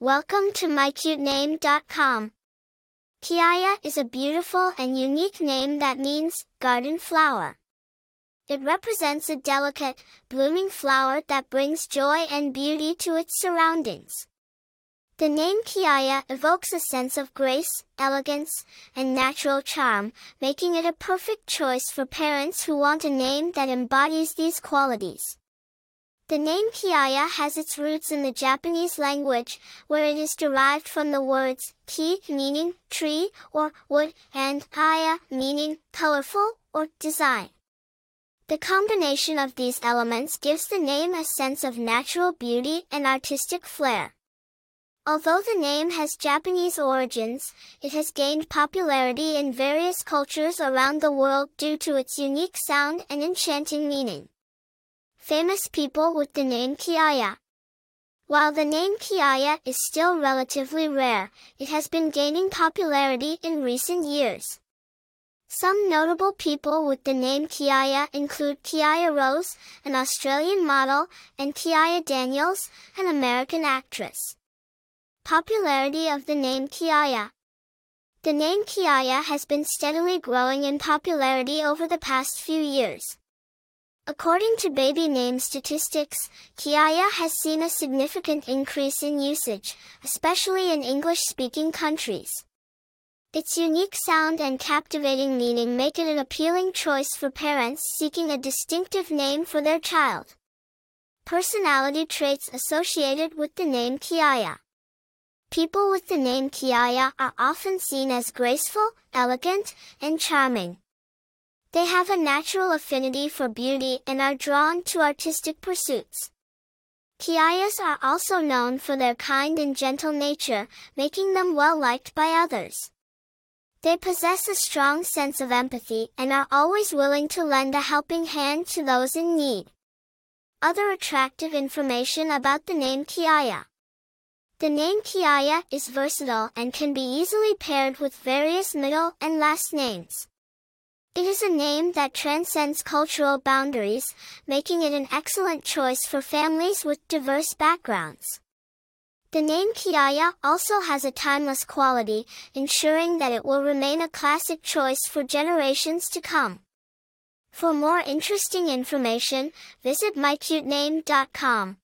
Welcome to mycutename.com. Kiaya is a beautiful and unique name that means garden flower. It represents a delicate, blooming flower that brings joy and beauty to its surroundings. The name Kiaya evokes a sense of grace, elegance, and natural charm, making it a perfect choice for parents who want a name that embodies these qualities. The name Kiaya has its roots in the Japanese language, where it is derived from the words ki meaning tree or wood and aya meaning colorful or design. The combination of these elements gives the name a sense of natural beauty and artistic flair. Although the name has Japanese origins, it has gained popularity in various cultures around the world due to its unique sound and enchanting meaning. Famous people with the name Kiaya. While the name Kiaya is still relatively rare, it has been gaining popularity in recent years. Some notable people with the name Kiaya include Kiaya Rose, an Australian model, and Kiaya Daniels, an American actress. Popularity of the name Kiaya The name Kiaya has been steadily growing in popularity over the past few years. According to baby name statistics, Kiaya has seen a significant increase in usage, especially in English-speaking countries. Its unique sound and captivating meaning make it an appealing choice for parents seeking a distinctive name for their child. Personality traits associated with the name Kiaya. People with the name Kiaya are often seen as graceful, elegant, and charming. They have a natural affinity for beauty and are drawn to artistic pursuits. Kiayas are also known for their kind and gentle nature, making them well liked by others. They possess a strong sense of empathy and are always willing to lend a helping hand to those in need. Other attractive information about the name Kiaya. The name Kiaya is versatile and can be easily paired with various middle and last names. It is a name that transcends cultural boundaries, making it an excellent choice for families with diverse backgrounds. The name Kiaya also has a timeless quality, ensuring that it will remain a classic choice for generations to come. For more interesting information, visit mycutename.com.